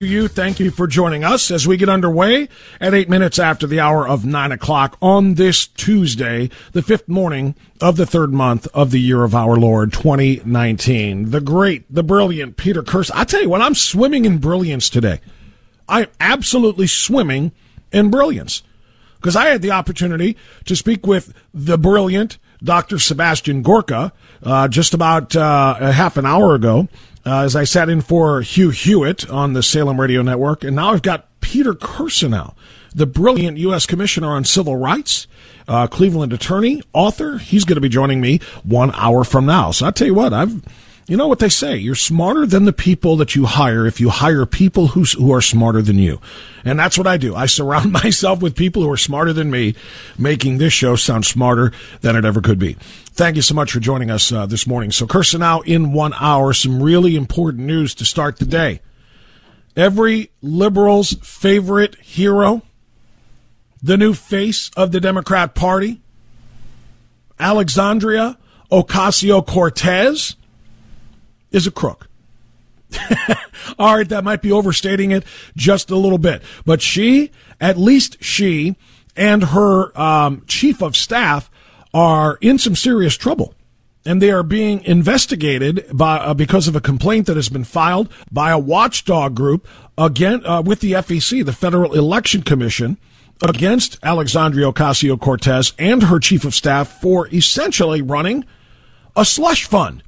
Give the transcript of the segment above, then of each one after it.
you. Thank you for joining us as we get underway at eight minutes after the hour of nine o'clock on this Tuesday, the fifth morning of the third month of the year of our Lord 2019. The great, the brilliant Peter Kirsanow. I tell you what, I'm swimming in brilliance today. I'm absolutely swimming in brilliance because I had the opportunity to speak with the brilliant Dr. Sebastian Gorka uh, just about uh, a half an hour ago uh, as I sat in for Hugh Hewitt on the Salem Radio Network. And now I've got Peter Kirsanow, the brilliant U.S. Commissioner on Civil Rights, uh, Cleveland attorney, author. He's going to be joining me one hour from now. So I tell you what, I've you know what they say? You're smarter than the people that you hire if you hire people who's, who are smarter than you. And that's what I do. I surround myself with people who are smarter than me, making this show sound smarter than it ever could be. Thank you so much for joining us uh, this morning. So, Kirsanow in one hour, some really important news to start the day. Every liberal's favorite hero, the new face of the Democrat Party, Alexandria Ocasio Cortez, is a crook. All right, that might be overstating it just a little bit. But she, at least she, and her um, chief of staff are in some serious trouble. And they are being investigated by, uh, because of a complaint that has been filed by a watchdog group again uh, with the FEC, the Federal Election Commission, against Alexandria Ocasio Cortez and her chief of staff for essentially running a slush fund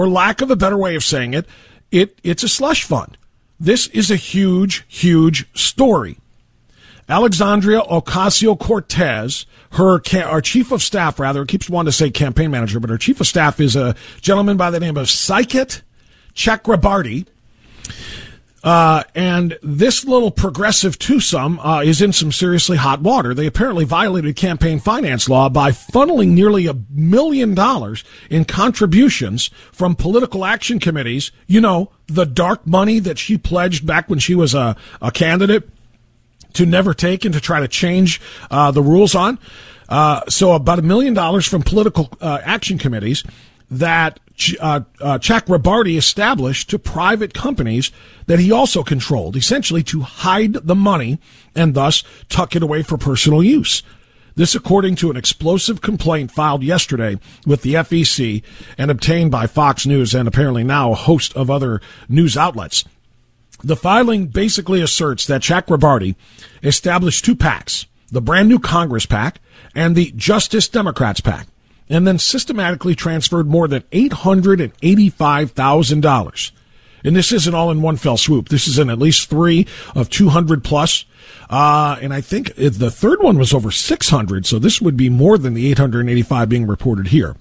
for lack of a better way of saying it, it it's a slush fund. This is a huge, huge story. Alexandria Ocasio Cortez, her our chief of staff, rather, keeps wanting to say campaign manager, but her chief of staff is a gentleman by the name of Saikat Chakrabarti. Uh, and this little progressive twosome uh, is in some seriously hot water. They apparently violated campaign finance law by funneling nearly a million dollars in contributions from political action committees. You know, the dark money that she pledged back when she was a, a candidate to never take and to try to change uh, the rules on. Uh, so about a million dollars from political uh, action committees that uh, uh, Chakrabarti established to private companies that he also controlled, essentially to hide the money and thus tuck it away for personal use. This, according to an explosive complaint filed yesterday with the FEC and obtained by Fox News and apparently now a host of other news outlets. The filing basically asserts that Chakrabarti established two PACs, the brand new Congress PAC and the Justice Democrats PAC and then systematically transferred more than $885,000. And this isn't all in one fell swoop. This is in at least three of 200 plus. Uh, and I think the third one was over 600. So this would be more than the 885 being reported here.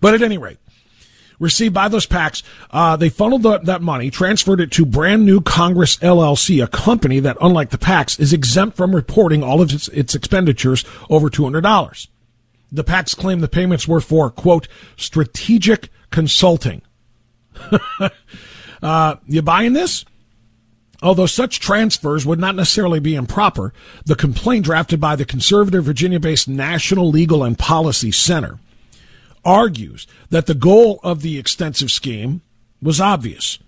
But at any rate, received by those PACs, uh, they funneled the, that money, transferred it to brand new Congress LLC, a company that, unlike the PACs, is exempt from reporting all of its, its expenditures over $200. The PACs claim the payments were for, quote, strategic consulting. uh, you buying this? Although such transfers would not necessarily be improper, the complaint drafted by the conservative Virginia based National Legal and Policy Center argues that the goal of the extensive scheme was obvious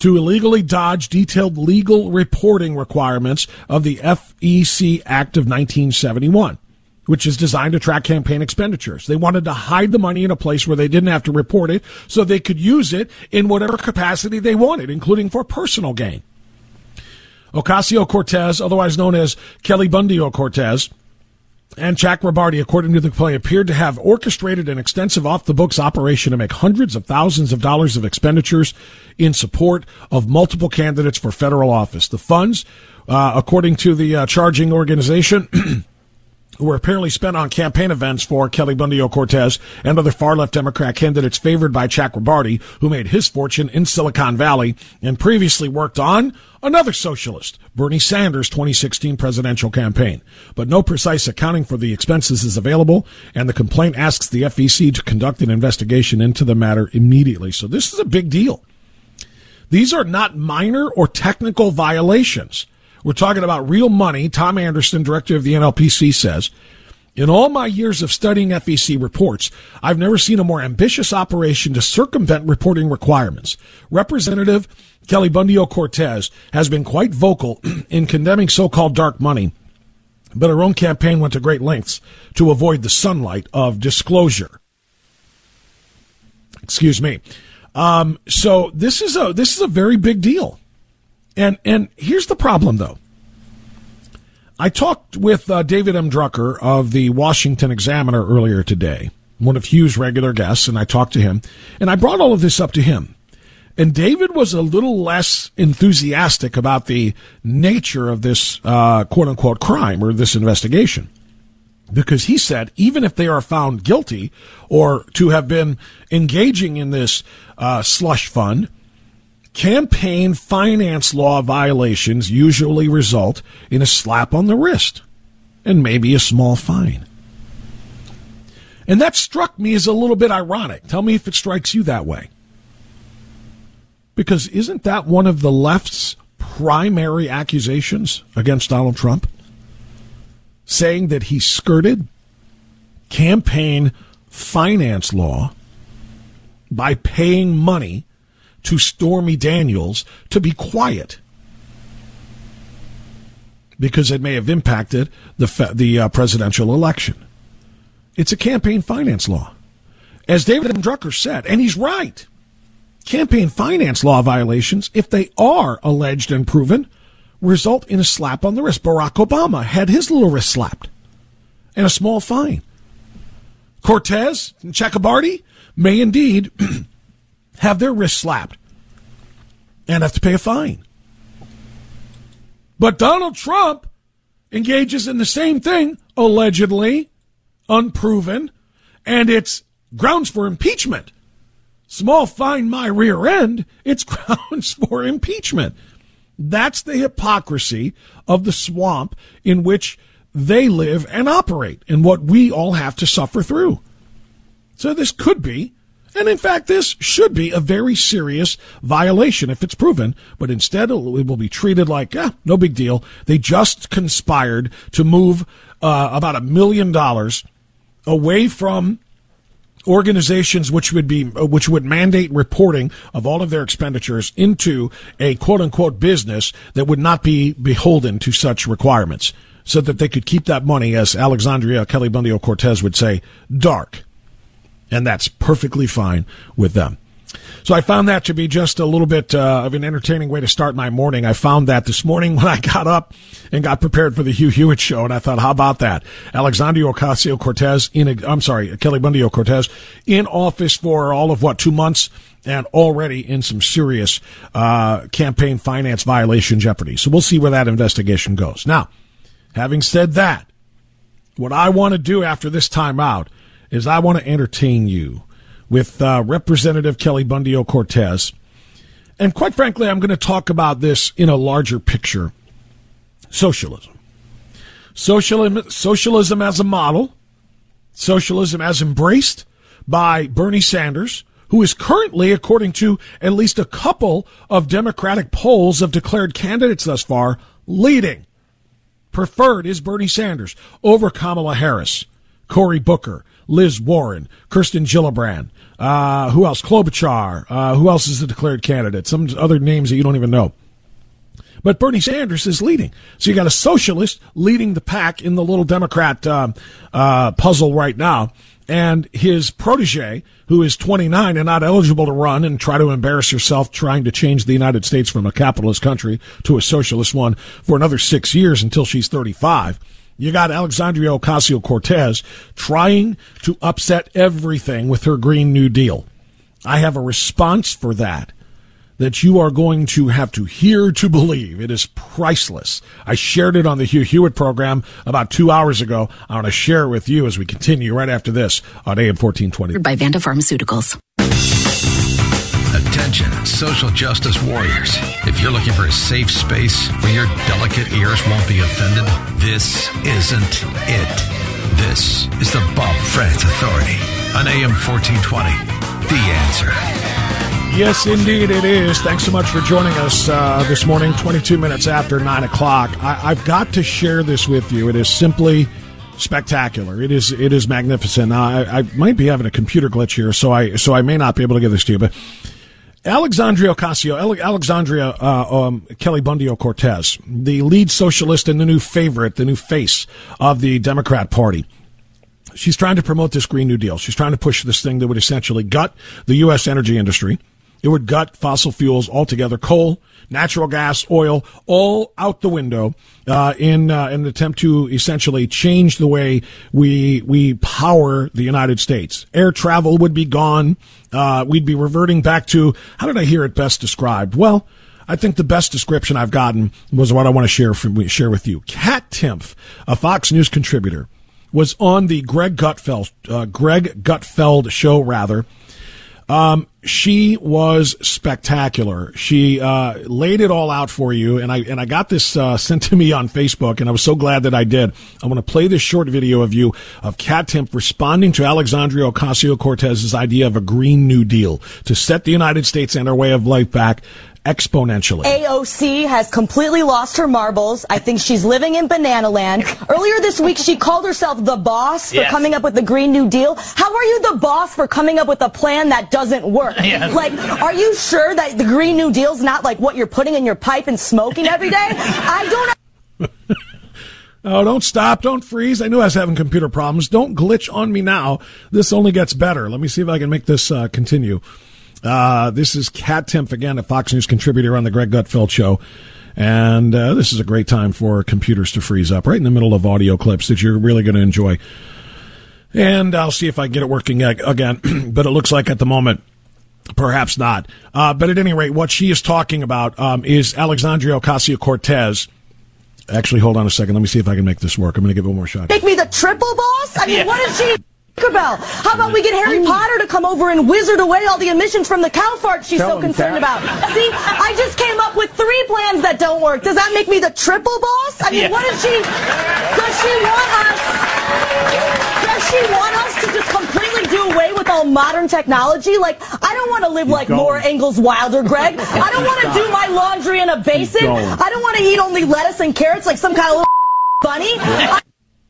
to illegally dodge detailed legal reporting requirements of the FEC Act of 1971 which is designed to track campaign expenditures. They wanted to hide the money in a place where they didn't have to report it so they could use it in whatever capacity they wanted, including for personal gain. Ocasio Cortez, otherwise known as Kelly Bundy Cortez, and Jack Chakrabarti, according to the complaint, appeared to have orchestrated an extensive off the books operation to make hundreds of thousands of dollars of expenditures in support of multiple candidates for federal office. The funds, uh, according to the uh, charging organization, were apparently spent on campaign events for Kelly Bundy Cortez and other far left Democrat candidates favored by Chakrabarti, who made his fortune in Silicon Valley and previously worked on another socialist, Bernie Sanders' 2016 presidential campaign. But no precise accounting for the expenses is available, and the complaint asks the FEC to conduct an investigation into the matter immediately. So this is a big deal. These are not minor or technical violations. We're talking about real money. Tom Anderson, director of the NLPC, says, in all my years of studying FEC reports, I've never seen a more ambitious operation to circumvent reporting requirements. Representative Kelly Bundio Cortez has been quite vocal in condemning so-called dark money, but her own campaign went to great lengths to avoid the sunlight of disclosure. Excuse me. Um, so this is a this is a very big deal. And and here's the problem, though. I talked with uh, David M. Drucker of the Washington Examiner earlier today, one of Hugh's regular guests, and I talked to him, and I brought all of this up to him. And David was a little less enthusiastic about the nature of this uh, quote unquote crime or this investigation. Because he said, even if they are found guilty or to have been engaging in this uh, slush fund, Campaign finance law violations usually result in a slap on the wrist and maybe a small fine. And that struck me as a little bit ironic. Tell me if it strikes you that way. Because isn't that one of the left's primary accusations against Donald Trump? Saying that he skirted campaign finance law by paying money to Stormy Daniels to be quiet because it may have impacted the the uh, presidential election. It's a campaign finance law, as David M. Drucker said, and he's right. Campaign finance law violations, if they are alleged and proven, result in a slap on the wrist. Barack Obama had his little wrist slapped, and a small fine. Cortez and Chakrabarti may indeed have their wrists slapped and have to pay a fine. But Donald Trump engages in the same thing, allegedly, unproven, and it's grounds for impeachment. Small fine my rear end, it's grounds for impeachment. That's the hypocrisy of the swamp in which they live and operate and what we all have to suffer through. So this could be and in fact, this should be a very serious violation if it's proven, but instead it will be treated like, eh, no big deal. They just conspired to move uh, about a million dollars away from organizations which would be uh, which would mandate reporting of all of their expenditures into a quote unquote business that would not be beholden to such requirements so that they could keep that money as Alexandria Kelly Bundy Cortez would say dark and that's perfectly fine with them. So I found that to be just a little bit uh, of an entertaining way to start my morning. I found that this morning when I got up and got prepared for the Hugh Hewitt show, and I thought, how about that? Alexandria Ocasio Cortez in, a, I'm sorry, Kelly Bundy Cortez in office for all of what two months, and already in some serious uh, campaign finance violation jeopardy. So we'll see where that investigation goes. Now, having said that, what I want to do after this time out is I want to entertain you with uh, Representative Kelly Bundy Cortez. And quite frankly, I'm going to talk about this in a larger picture socialism. Socialism, socialism as a model, socialism as embraced by Bernie Sanders, who is currently, according to at least a couple of Democratic polls of declared candidates thus far, leading. Preferred is Bernie Sanders over Kamala Harris, Cory Booker, Liz Warren, Kirsten Gillibrand, uh, who else? Klobuchar. Uh, who else is the declared candidate? Some other names that you don't even know. But Bernie Sanders is leading. So you got a socialist leading the pack in the little Democrat uh, uh puzzle right now. And his protege, who is 29 and not eligible to run and try to embarrass herself trying to change the United States from a capitalist country to a socialist one for another six years until she's 35 you got Alexandria Ocasio Cortez trying to upset everything with her Green New Deal. I have a response for that. that you are going to have to hear to believe. It is priceless. I shared it on the Hugh Hewitt program about two hours ago. I want to share it with you as we continue right after this on AM 1420. By Vanda Pharmaceuticals. Attention, social justice warriors. If you're looking for a safe space where your delicate ears won't be offended, this isn't it. This is the Bob Frantz Authority on AM 1420. The answer. Yes, indeed, it is. Thanks so much for joining us uh, this morning, 22 minutes after 9 o'clock. I, have got to share this with you. It is simply spectacular. It is it is magnificent. I, I might be having a computer glitch here, so I so I may not be able to give this to you, but Alexandria Ocasio, Alexandria uh, um, Kelly Bundio Cortez, the lead socialist and the new favorite, the new face of the Democrat Party. She's trying to promote this Green New Deal. She's trying to push this thing that would essentially gut the U.S. energy industry. It would gut fossil fuels altogether, coal, natural gas, oil, all out the window uh, in, uh, in an attempt to essentially change the way we we power the United States. Air travel would be gone. Uh, we'd be reverting back to how did I hear it best described? Well. I think the best description I've gotten was what I want to share from, share with you. Kat Timpf, a Fox News contributor, was on the Greg Gutfeld uh, Greg Gutfeld show rather um, she was spectacular. She uh, laid it all out for you, and I and I got this uh, sent to me on Facebook, and I was so glad that I did. I want to play this short video of you of Kat Timpf responding to Alexandria Ocasio Cortez's idea of a Green New Deal to set the United States and our way of life back exponentially. AOC has completely lost her marbles. I think she's living in banana land. Earlier this week, she called herself the boss for yes. coming up with the Green New Deal. How are you the boss for coming up with a plan that doesn't work? Yes. Like, are you sure that the Green New Deal's not like what you're putting in your pipe and smoking every day? I don't. Oh, don't stop. Don't freeze. I knew I was having computer problems. Don't glitch on me now. This only gets better. Let me see if I can make this uh, continue. Uh, this is Kat Timpf again, a Fox News contributor on the Greg Gutfeld show. And uh, this is a great time for computers to freeze up right in the middle of audio clips that you're really going to enjoy. And I'll see if I get it working again. but it looks like at the moment, perhaps not. Uh, but at any rate, what she is talking about um, is Alexandria Ocasio Cortez. Actually, hold on a second. Let me see if I can make this work. I'm going to give it one more shot. Make me the triple boss? I mean, yeah. what is she? Tinkerbell. How about we get Harry Potter to come over and wizard away all the emissions from the cow fart she's Tell so concerned about? See, I just came up with three plans that don't work. Does that make me the triple boss? I mean, yeah. what does she? Does she want us? Does she want us to just completely do away with all modern technology? Like, I don't want to live like Laura Ingalls Wilder, Greg. I don't want to do my laundry in a basin. I don't want to eat only lettuce and carrots like some kind of little bunny. I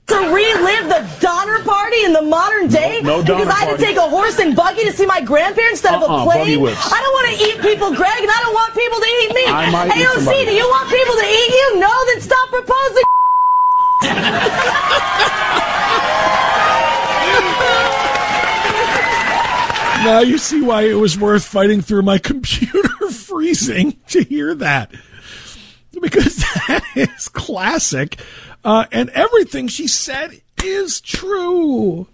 to relive the Donner Party in the modern day no, no because I had to take a horse and buggy to see my grandparents instead uh-uh, of a uh-uh, plane. I don't want to eat people, Greg, and I don't want people to eat me. AOC, do you want people to eat you? No, then stop proposing. now you see why it was worth fighting through my computer freezing to hear that. Because that is classic uh, and everything she said is true.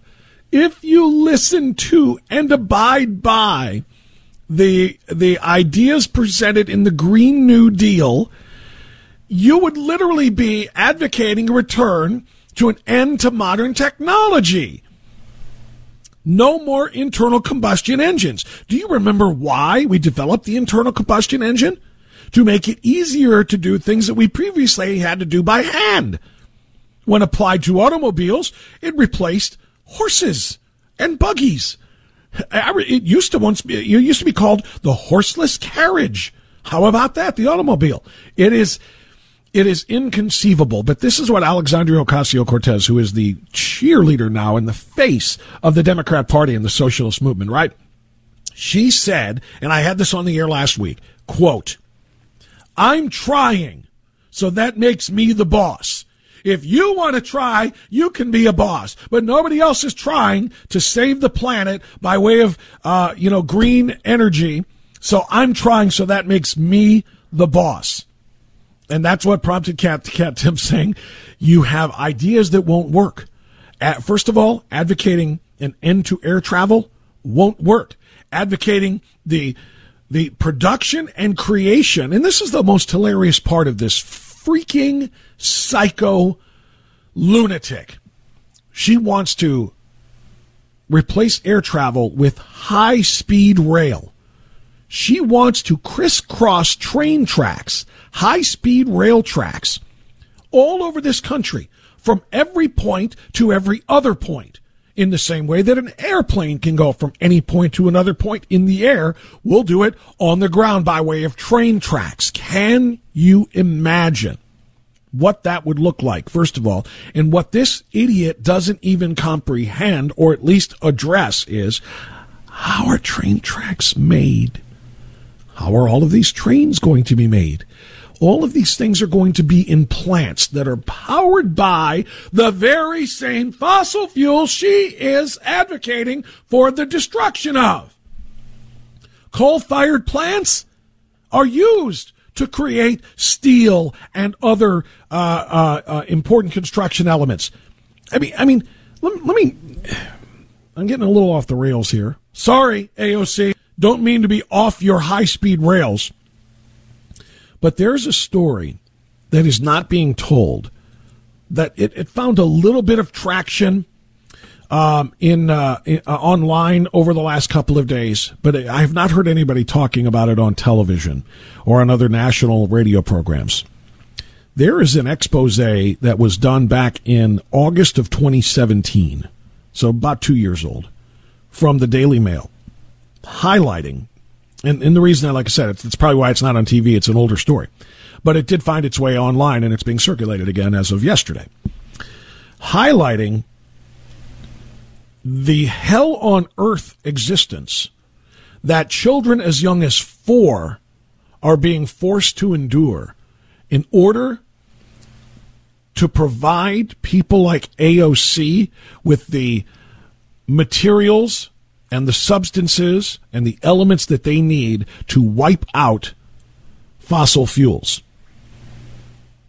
If you listen to and abide by the the ideas presented in the Green New Deal, you would literally be advocating a return to an end to modern technology. No more internal combustion engines. Do you remember why we developed the internal combustion engine? To make it easier to do things that we previously had to do by hand. When applied to automobiles, it replaced horses and buggies. It used to once be, it used to be called the horseless carriage. How about that? The automobile. It is, it is inconceivable. But this is what Alexandria Ocasio Cortez, who is the cheerleader now and the face of the Democrat Party and the socialist movement, right? She said, and I had this on the air last week, quote, I'm trying, so that makes me the boss. If you want to try, you can be a boss. But nobody else is trying to save the planet by way of, uh, you know, green energy. So I'm trying, so that makes me the boss. And that's what prompted Kat, Cat Tim saying, you have ideas that won't work. At, first of all, advocating an end to air travel won't work. Advocating the the production and creation, and this is the most hilarious part of this freaking psycho lunatic. She wants to replace air travel with high speed rail. She wants to crisscross train tracks, high speed rail tracks, all over this country, from every point to every other point. In the same way that an airplane can go from any point to another point in the air, we'll do it on the ground by way of train tracks. Can you imagine what that would look like, first of all? And what this idiot doesn't even comprehend or at least address is how are train tracks made? How are all of these trains going to be made? All of these things are going to be in plants that are powered by the very same fossil fuel she is advocating for the destruction of. Coal fired plants are used to create steel and other uh, uh, uh, important construction elements. I mean, I mean, let, let me. I'm getting a little off the rails here. Sorry, AOC. Don't mean to be off your high speed rails. But there's a story that is not being told that it, it found a little bit of traction um, in, uh, in uh, online over the last couple of days, but I have not heard anybody talking about it on television or on other national radio programs. There is an expose that was done back in August of 2017, so about two years old, from the Daily Mail highlighting, and, and the reason I, like I said, it's, it's probably why it's not on TV. It's an older story, but it did find its way online and it's being circulated again as of yesterday, highlighting the hell on earth existence that children as young as four are being forced to endure in order to provide people like AOC with the materials and the substances and the elements that they need to wipe out fossil fuels.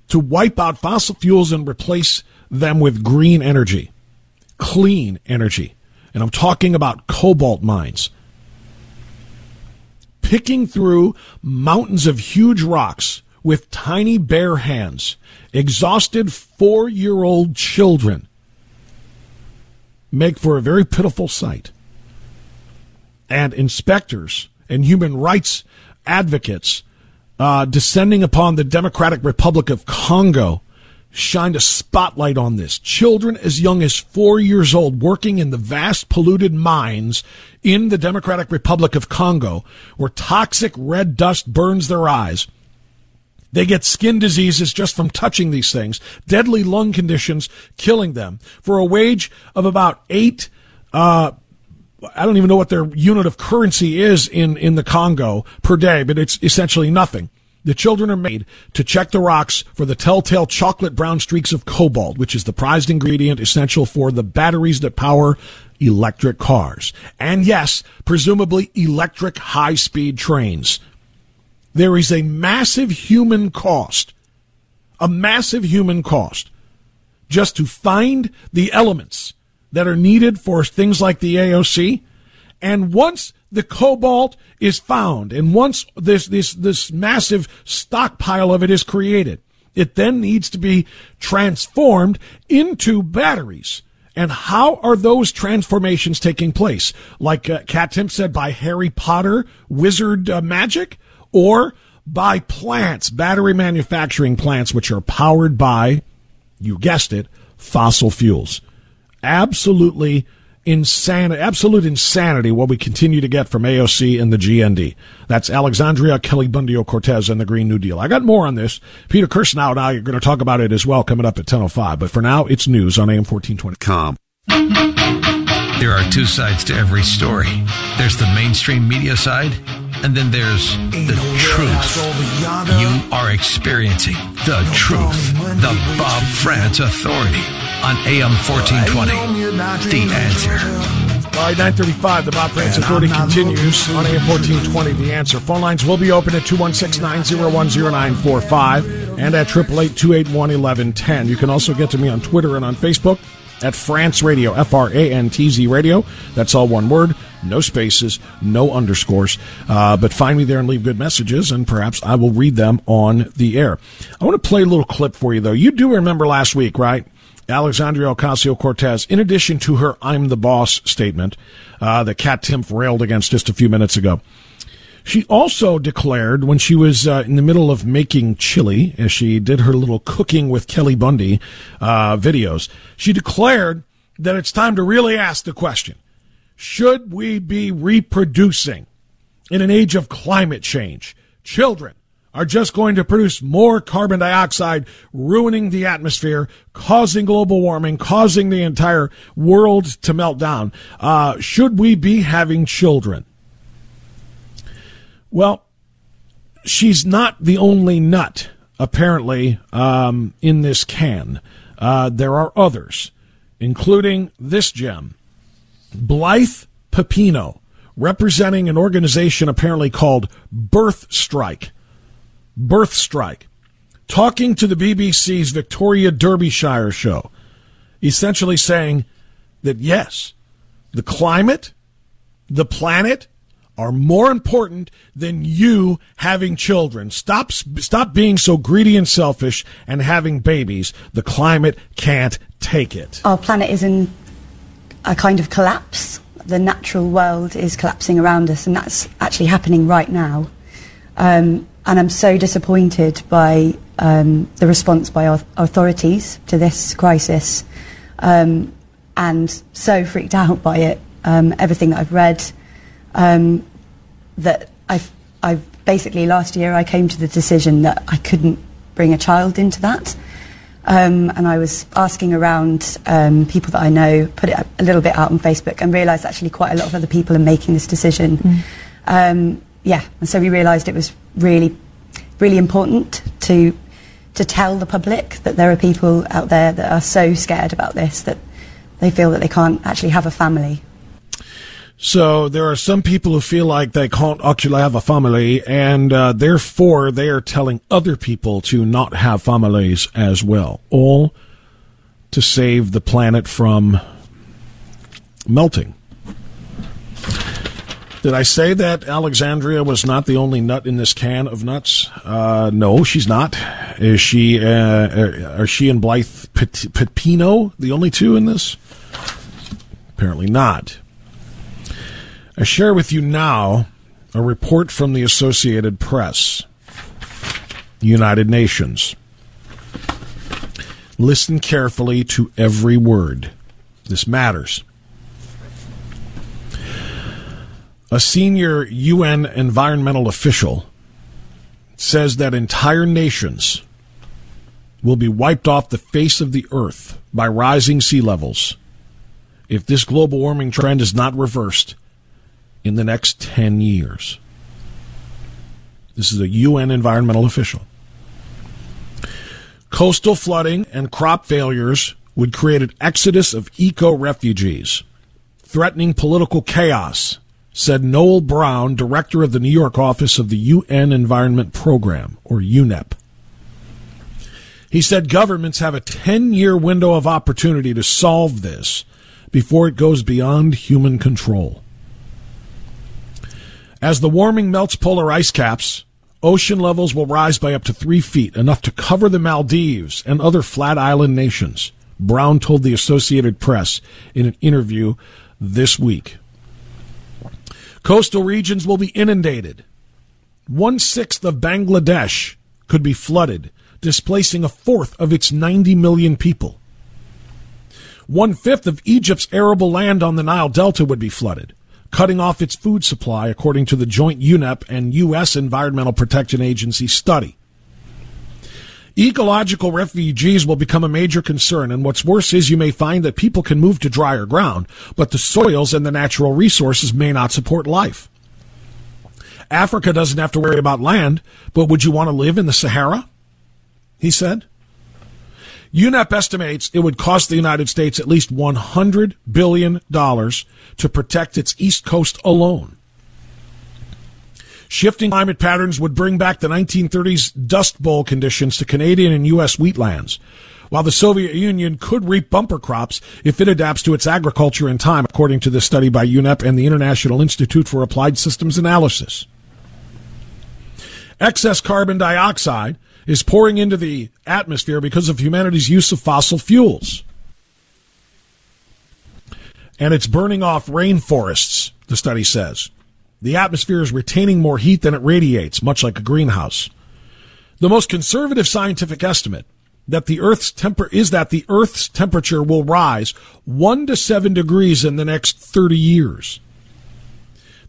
To wipe out fossil fuels and replace them with green energy, clean energy. And I'm talking about cobalt mines. Picking through mountains of huge rocks with tiny bare hands, exhausted four year old children make for a very pitiful sight and inspectors and human rights advocates uh, descending upon the Democratic Republic of Congo shined a spotlight on this. Children as young as four years old working in the vast polluted mines in the Democratic Republic of Congo where toxic red dust burns their eyes. They get skin diseases just from touching these things, deadly lung conditions killing them for a wage of about eight uh, I don't even know what their unit of currency is in, in the Congo per day, but it's essentially nothing. The children are made to check the rocks for the telltale chocolate brown streaks of cobalt, which is the prized ingredient essential for the batteries that power electric cars. And yes, presumably electric high speed trains. There is a massive human cost, a massive human cost just to find the elements that are needed for things like the AOC. And once the cobalt is found and once this, this, this massive stockpile of it is created, it then needs to be transformed into batteries. And how are those transformations taking place? Like uh, Kat Timpf said, by Harry Potter wizard uh, magic or by plants, battery manufacturing plants, which are powered by, you guessed it, fossil fuels absolutely insanity, absolute insanity what we continue to get from AOC and the GND. That's Alexandria Kelly Bundio Cortez and the Green New Deal. I got more on this. Peter Kirsanow and I are going to talk about it as well coming up at 10.05. But for now, it's news on AM 1420. Com. There are two sides to every story. There's the mainstream media side, and then there's the truth. You are experiencing the truth. The Bob Frantz Authority on AM 1420. The answer. All right, 935, the Bob Frantz Authority continues on AM 1420, The Answer. Phone lines will be open at 216-901-0945 and at 888-281-1110. You can also get to me on Twitter and on Facebook at Frantz Radio, F R A N T Z Radio. That's all one word, no spaces, no underscores. Uh, but find me there and leave good messages, and perhaps I will read them on the air. I want to play a little clip for you, though. You do remember last week, right? Alexandria Ocasio Cortez, in addition to her I'm the boss statement uh, that Kat Timpf railed against just a few minutes ago. She also declared when she was uh, in the middle of making chili, as she did her little cooking with Kelly Bundy uh, videos, she declared that it's time to really ask the question should we be reproducing in an age of climate change? Children are just going to produce more carbon dioxide, ruining the atmosphere, causing global warming, causing the entire world to melt down. Uh, should we be having children? Well, she's not the only nut, apparently, um, in this can. Uh, there are others, including this gem, Blythe Pepino, representing an organization apparently called Birth Strike. Birth Strike, talking to the BBC's Victoria Derbyshire show, essentially saying that yes, the climate, the planet, are more important than you having children. Stop stop being so greedy and selfish and having babies. The climate can't take it. Our planet is in a kind of collapse. The natural world is collapsing around us, and that's actually happening right now. Um, and I'm so disappointed by um, the response by authorities to this crisis, um, and so freaked out by it. Um, everything that I've read um, that I've, I've basically last year I came to the decision that I couldn't bring a child into that. Um, and I was asking around um, people that I know, put it a little bit out on Facebook, and realised actually quite a lot of other people are making this decision. Mm. Um, yeah, and so we realised it was really, really important to to tell the public that there are people out there that are so scared about this that they feel that they can't actually have a family so there are some people who feel like they can't actually have a family, and uh, therefore they are telling other people to not have families as well, all to save the planet from melting. Did I say that Alexandria was not the only nut in this can of nuts? Uh, no, she's not. Is she? Uh, are she and Blythe Pepino the only two in this? Apparently not. I share with you now a report from the Associated Press, United Nations. Listen carefully to every word. This matters. A senior UN environmental official says that entire nations will be wiped off the face of the earth by rising sea levels if this global warming trend is not reversed in the next 10 years. This is a UN environmental official. Coastal flooding and crop failures would create an exodus of eco refugees, threatening political chaos, said Noel Brown, director of the New York office of the UN Environment Program, or UNEP. He said governments have a 10 year window of opportunity to solve this before it goes beyond human control. As the warming melts polar ice caps, ocean levels will rise by up to three feet, enough to cover the Maldives and other flat island nations, Brown told the Associated Press in an interview this week. Coastal regions will be inundated. One sixth of Bangladesh could be flooded, displacing a fourth of its 90 million people. One fifth of Egypt's arable land on the Nile Delta would be flooded cutting off its food supply, according to the joint UNEP and U.S. Environmental Protection Agency study. Ecological refugees will become a major concern, and what's worse is you may find that people can move to drier ground, but the soils and the natural resources may not support life. Africa doesn't have to worry about land, but would you want to live in the Sahara? He said. UNEP estimates it would cost the United States at least $100 billion to protect its East Coast alone. Shifting climate patterns would bring back the 1930s Dust Bowl conditions to Canadian and U.S. wheatlands. While the Soviet Union could reap bumper crops if it adapts to its agriculture in time, according to this study by UNEP and the International Institute for Applied Systems Analysis. Excess carbon dioxide is pouring into the atmosphere because of humanity's use of fossil fuels. And it's burning off rainforests, the study says. The atmosphere is retaining more heat than it radiates, much like a greenhouse. The most conservative scientific estimate that the Earth's temper is that the Earth's temperature will rise one to seven degrees in the next 30 years.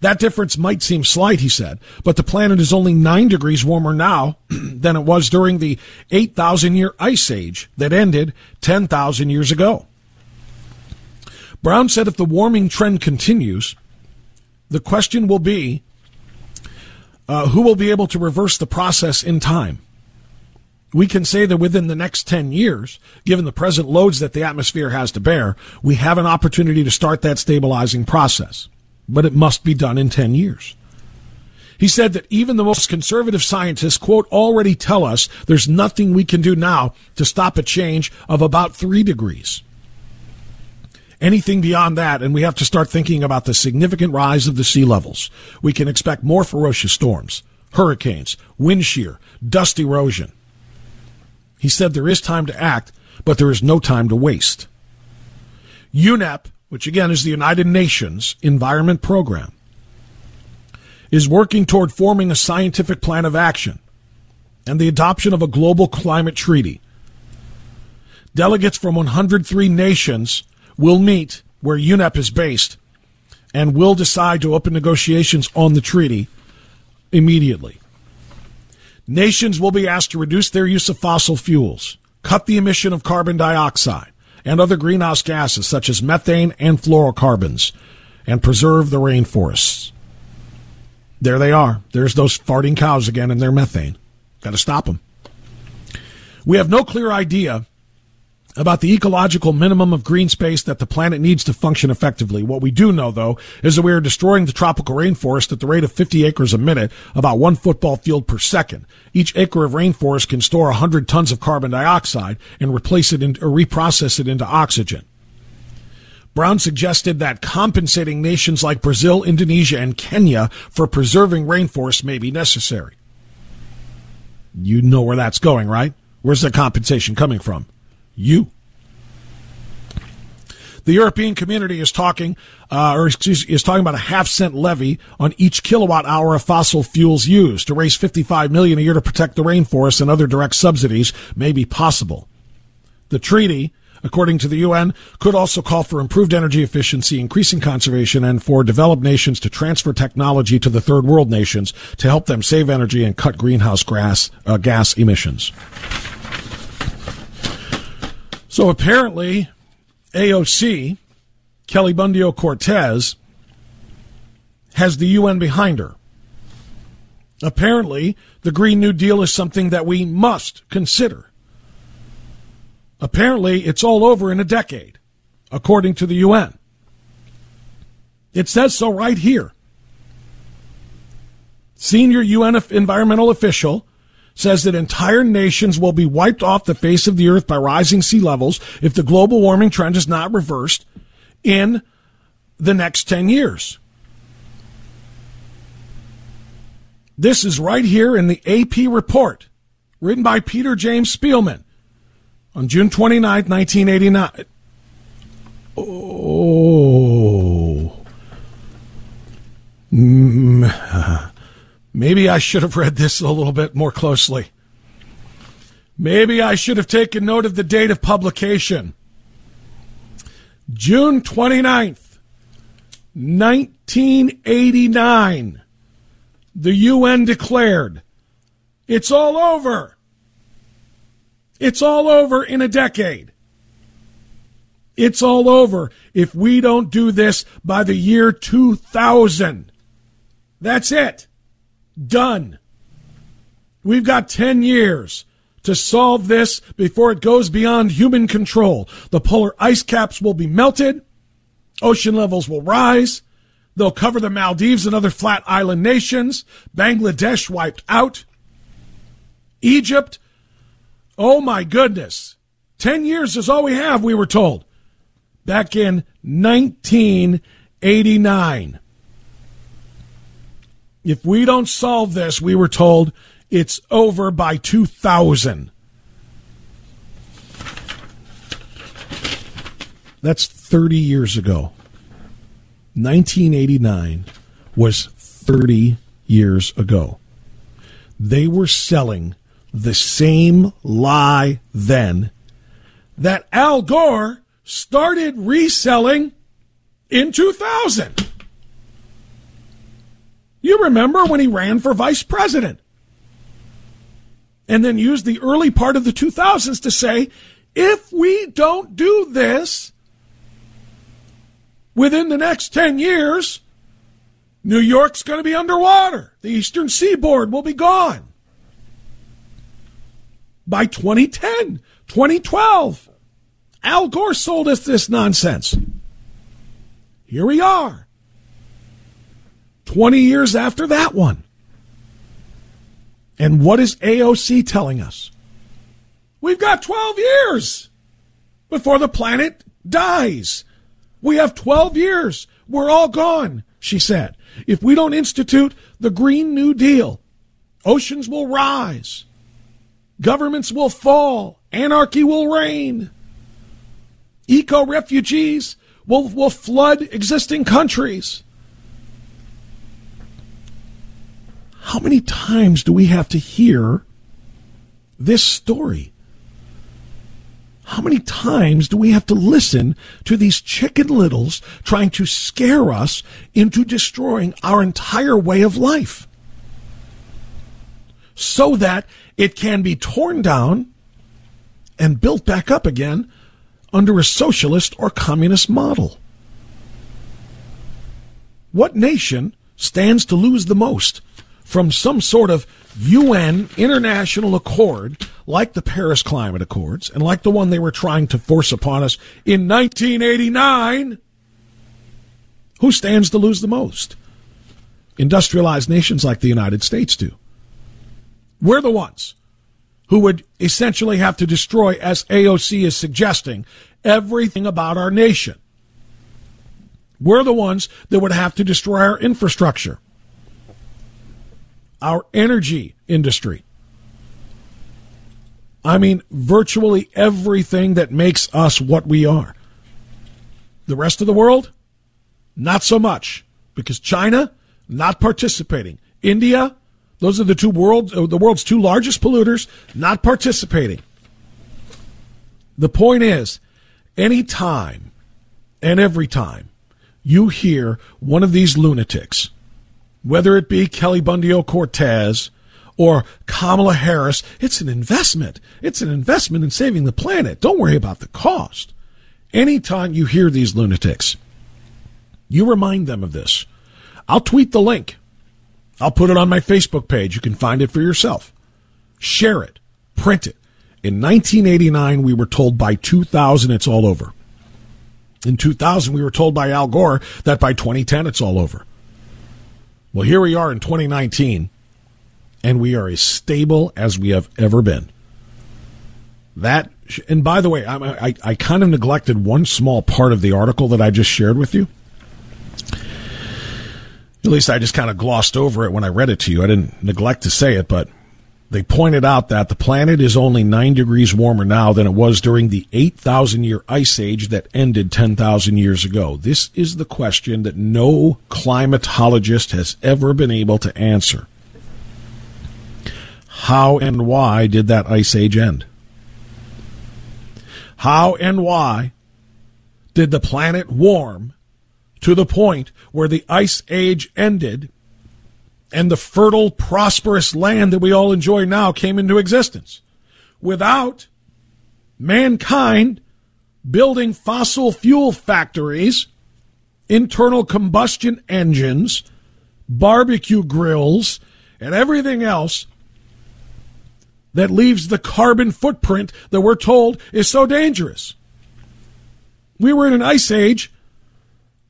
That difference might seem slight, he said, but the planet is only nine degrees warmer now than it was during the 8,000 year ice age that ended 10,000 years ago. Brown said if the warming trend continues, the question will be uh, who will be able to reverse the process in time? We can say that within the next 10 years, given the present loads that the atmosphere has to bear, we have an opportunity to start that stabilizing process. But it must be done in 10 years. He said that even the most conservative scientists, quote, already tell us there's nothing we can do now to stop a change of about three degrees. Anything beyond that, and we have to start thinking about the significant rise of the sea levels. We can expect more ferocious storms, hurricanes, wind shear, dust erosion. He said there is time to act, but there is no time to waste. UNEP, which again is the United Nations Environment Program, is working toward forming a scientific plan of action and the adoption of a global climate treaty. Delegates from 103 nations will meet where UNEP is based and will decide to open negotiations on the treaty immediately. Nations will be asked to reduce their use of fossil fuels, cut the emission of carbon dioxide and other greenhouse gases such as methane and fluorocarbons, and preserve the rainforests. There they are. There's those farting cows again and their methane. Got to stop them. We have no clear idea about the ecological minimum of green space that the planet needs to function effectively. What we do know, though, is that we are destroying the tropical rainforest at the rate of 50 acres a minute, about one football field per second. Each acre of rainforest can store 100 tons of carbon dioxide and replace it in, or reprocess it into oxygen. Brown suggested that compensating nations like Brazil, Indonesia, and Kenya for preserving rainforests may be necessary. You know where that's going, right? Where's the compensation coming from? You. The European community is talking, uh, or excuse, is talking about a half cent levy on each kilowatt hour of fossil fuels used to raise 55 million a year to protect the rainforest and other direct subsidies may be possible. The treaty, according to the UN, could also call for improved energy efficiency, increasing conservation, and for developed nations to transfer technology to the third world nations to help them save energy and cut greenhouse gas, uh, gas emissions. So apparently, AOC, Kelly Bundio Cortez, has the UN behind her. Apparently, the Green New Deal is something that we must consider. Apparently, it's all over in a decade, according to the UN. It says so right here. Senior UN environmental official says that entire nations will be wiped off the face of the earth by rising sea levels if the global warming trend is not reversed in the next 10 years. This is right here in the AP report written by Peter James Spielman on June 29, 1989. Oh. Mm. Maybe I should have read this a little bit more closely. Maybe I should have taken note of the date of publication. June 29th, 1989. The UN declared it's all over. It's all over in a decade. It's all over if we don't do this by the year 2000. That's it. Done. We've got 10 years to solve this before it goes beyond human control. The polar ice caps will be melted. Ocean levels will rise. They'll cover the Maldives and other flat island nations. Bangladesh wiped out. Egypt. Oh my goodness. 10 years is all we have, we were told. Back in 1989. If we don't solve this, we were told it's over by 2000. That's 30 years ago. 1989 was 30 years ago. They were selling the same lie then that Al Gore started reselling in 2000. You remember when he ran for vice president and then used the early part of the 2000s to say, if we don't do this within the next 10 years, New York's going to be underwater. The eastern seaboard will be gone by 2010, 2012. Al Gore sold us this nonsense. Here we are. 20 years after that one. And what is AOC telling us? We've got 12 years before the planet dies. We have 12 years. We're all gone, she said. If we don't institute the Green New Deal, oceans will rise. Governments will fall. Anarchy will reign. Eco refugees will, will flood existing countries. How many times do we have to hear this story? How many times do we have to listen to these chicken littles trying to scare us into destroying our entire way of life? So that it can be torn down and built back up again under a socialist or communist model. What nation stands to lose the most from some sort of UN international accord like the Paris Climate Accords and like the one they were trying to force upon us in 1989? Who stands to lose the most? Industrialized nations like the United States do. We're the ones who would essentially have to destroy, as AOC is suggesting, everything about our nation. We're the ones that would have to destroy our infrastructure, our energy industry. I mean, virtually everything that makes us what we are. The rest of the world, not so much, because China, not participating. India, those are the two world, uh, the world's two largest polluters not participating. The point is, any time and every time you hear one of these lunatics, whether it be Kelly Bundio Cortez or Kamala Harris, it's an investment. It's an investment in saving the planet. Don't worry about the cost. Anytime you hear these lunatics, you remind them of this. I'll tweet the link I'll put it on my Facebook page. You can find it for yourself. Share it. Print it. In 1989, we were told by 2000 it's all over. In 2000, we were told by Al Gore that by 2010 it's all over. Well, here we are in 2019, and we are as stable as we have ever been. That, and by the way, I, I, I kind of neglected one small part of the article that I just shared with you. At least I just kind of glossed over it when I read it to you. I didn't neglect to say it, but they pointed out that the planet is only 9 degrees warmer now than it was during the 8,000 year ice age that ended 10,000 years ago. This is the question that no climatologist has ever been able to answer. How and why did that ice age end? How and why did the planet warm to the point where the ice age ended and the fertile, prosperous land that we all enjoy now came into existence without mankind building fossil fuel factories, internal combustion engines, barbecue grills, and everything else that leaves the carbon footprint that we're told is so dangerous. We were in an ice age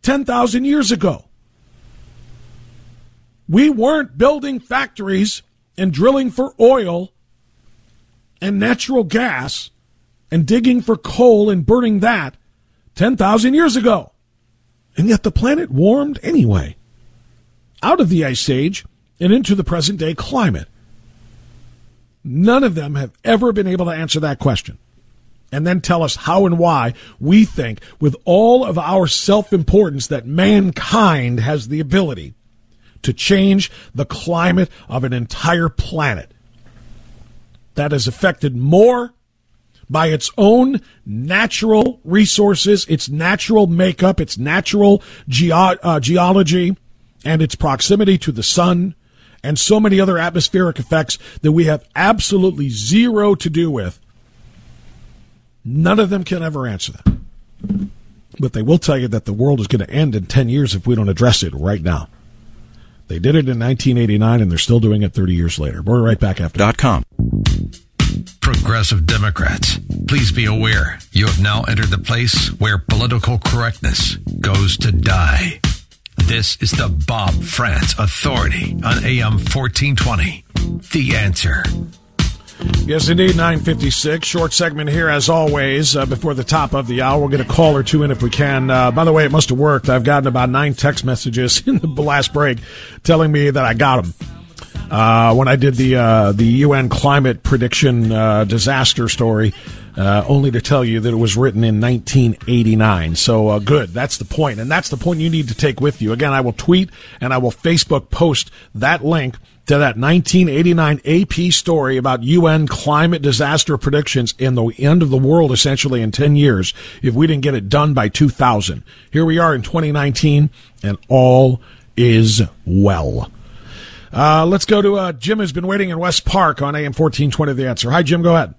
10,000 years ago. We weren't building factories and drilling for oil and natural gas and digging for coal and burning that 10,000 years ago. And yet the planet warmed anyway. Out of the ice age and into the present day climate. None of them have ever been able to answer that question and then tell us how and why we think, with all of our self importance, that mankind has the ability to change the climate of an entire planet that is affected more by its own natural resources, its natural makeup, its natural ge- uh, geology, and its proximity to the sun, and so many other atmospheric effects that we have absolutely zero to do with. None of them can ever answer that. But they will tell you that the world is going to end in 10 years if we don't address it right now. They did it in 1989 and they're still doing it 30 years later. We're right back after. Dot com. Progressive Democrats, please be aware you have now entered the place where political correctness goes to die. This is the Bob Frantz Authority on AM 1420. The answer. Yes, indeed, 956. Short segment here, as always, uh, before the top of the hour. We'll get a call or two in if we can. Uh, by the way, it must have worked. I've gotten about nine text messages in the last break telling me that I got them. Uh, when I did the uh, the UN climate prediction uh, disaster story, uh, only to tell you that it was written in 1989. So good. That's the point, and that's the point you need to take with you. Again, I will tweet and I will Facebook post that link to that 1989 AP story about UN climate disaster predictions in the end of the world essentially in 10 years if we didn't get it done by 2000. Here we are in 2019 and all is well. Uh, let's go to uh, Jim has been waiting in West Park on AM 1420 The Answer. Hi, Jim. Go ahead.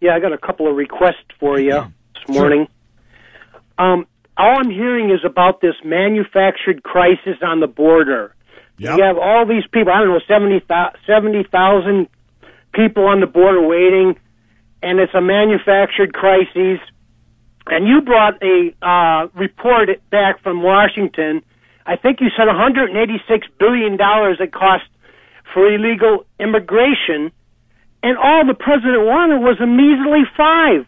Yeah, I got a couple of requests for you this morning. Um, all I'm hearing is about this manufactured crisis on the border. Yep. You have all these people, I don't know, 70,000 70, people on the border waiting, and it's a manufactured crisis. And you brought a uh, report back from Washington. I think you said 186 billion dollars it cost for illegal immigration, and all the president wanted was a measly five,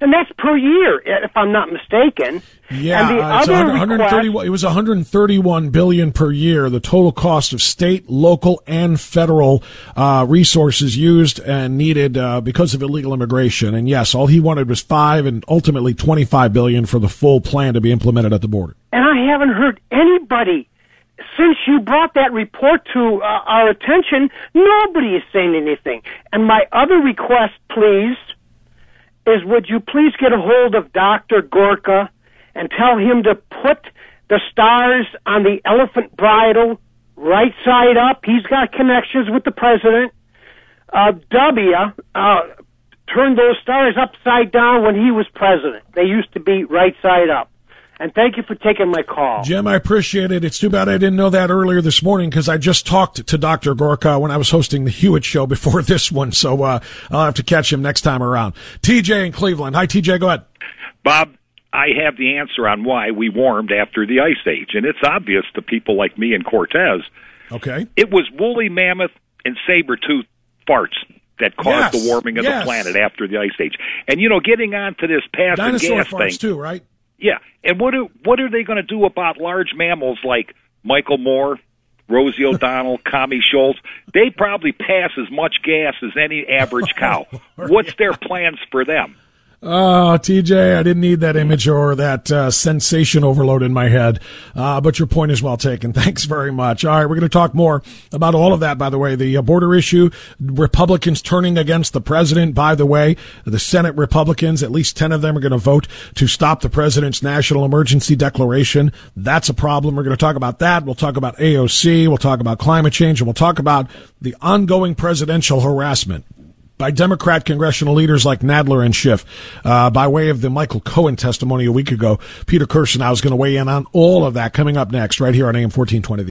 and that's per year, if I'm not mistaken. Yeah, and the uh, other 100 request, 131 it was 131 billion per year. The total cost of state, local, and federal uh, resources used and needed uh, because of illegal immigration. And yes, all he wanted was five, and ultimately 25 billion for the full plan to be implemented at the border. and I haven't heard anybody since you brought that report to uh, our attention. Nobody is saying anything. And my other request, please, is would you please get a hold of Dr. Gorka and tell him to put the stars on the elephant bridle right side up. He's got connections with the president. Uh, W uh, turned those stars upside down when he was president. They used to be right side up. And thank you for taking my call. Jim, I appreciate it. It's too bad I didn't know that earlier this morning because I just talked to Dr. Gorka when I was hosting the Hewitt show before this one. So uh, I'll have to catch him next time around. TJ in Cleveland. Hi, TJ. Go ahead. Bob, I have the answer on why we warmed after the ice age, and it's obvious to people like me and Cortez. Okay. It was woolly mammoth and saber tooth farts that caused Yes, the warming of yes. the planet after the ice age. And you know, getting on to this passive Dinosaur gas farts thing. too, right? Yeah, and what are what are they going to do about large mammals like Michael Moore, Rosie O'Donnell, Connie Schultz? They probably pass as much gas as any average cow. What's their plans for them? Oh, TJ, I didn't need that image or that uh, sensation overload in my head. Uh, but your point is well taken. Thanks very much. All right, we're going to talk more about all of that, by the way. The uh, border issue, Republicans turning against the president, by the way. The Senate Republicans, at least 10 of them, are going to vote to stop the president's national emergency declaration. That's a problem. We're going to talk about that. We'll talk about AOC. We'll talk about climate change, and we'll talk about the ongoing presidential harassment by Democrat congressional leaders like Nadler and Schiff, uh, by way of the Michael Cohen testimony a week ago. Peter Kirsanow, I was going to weigh in on all of that coming up next, right here on AM 1420.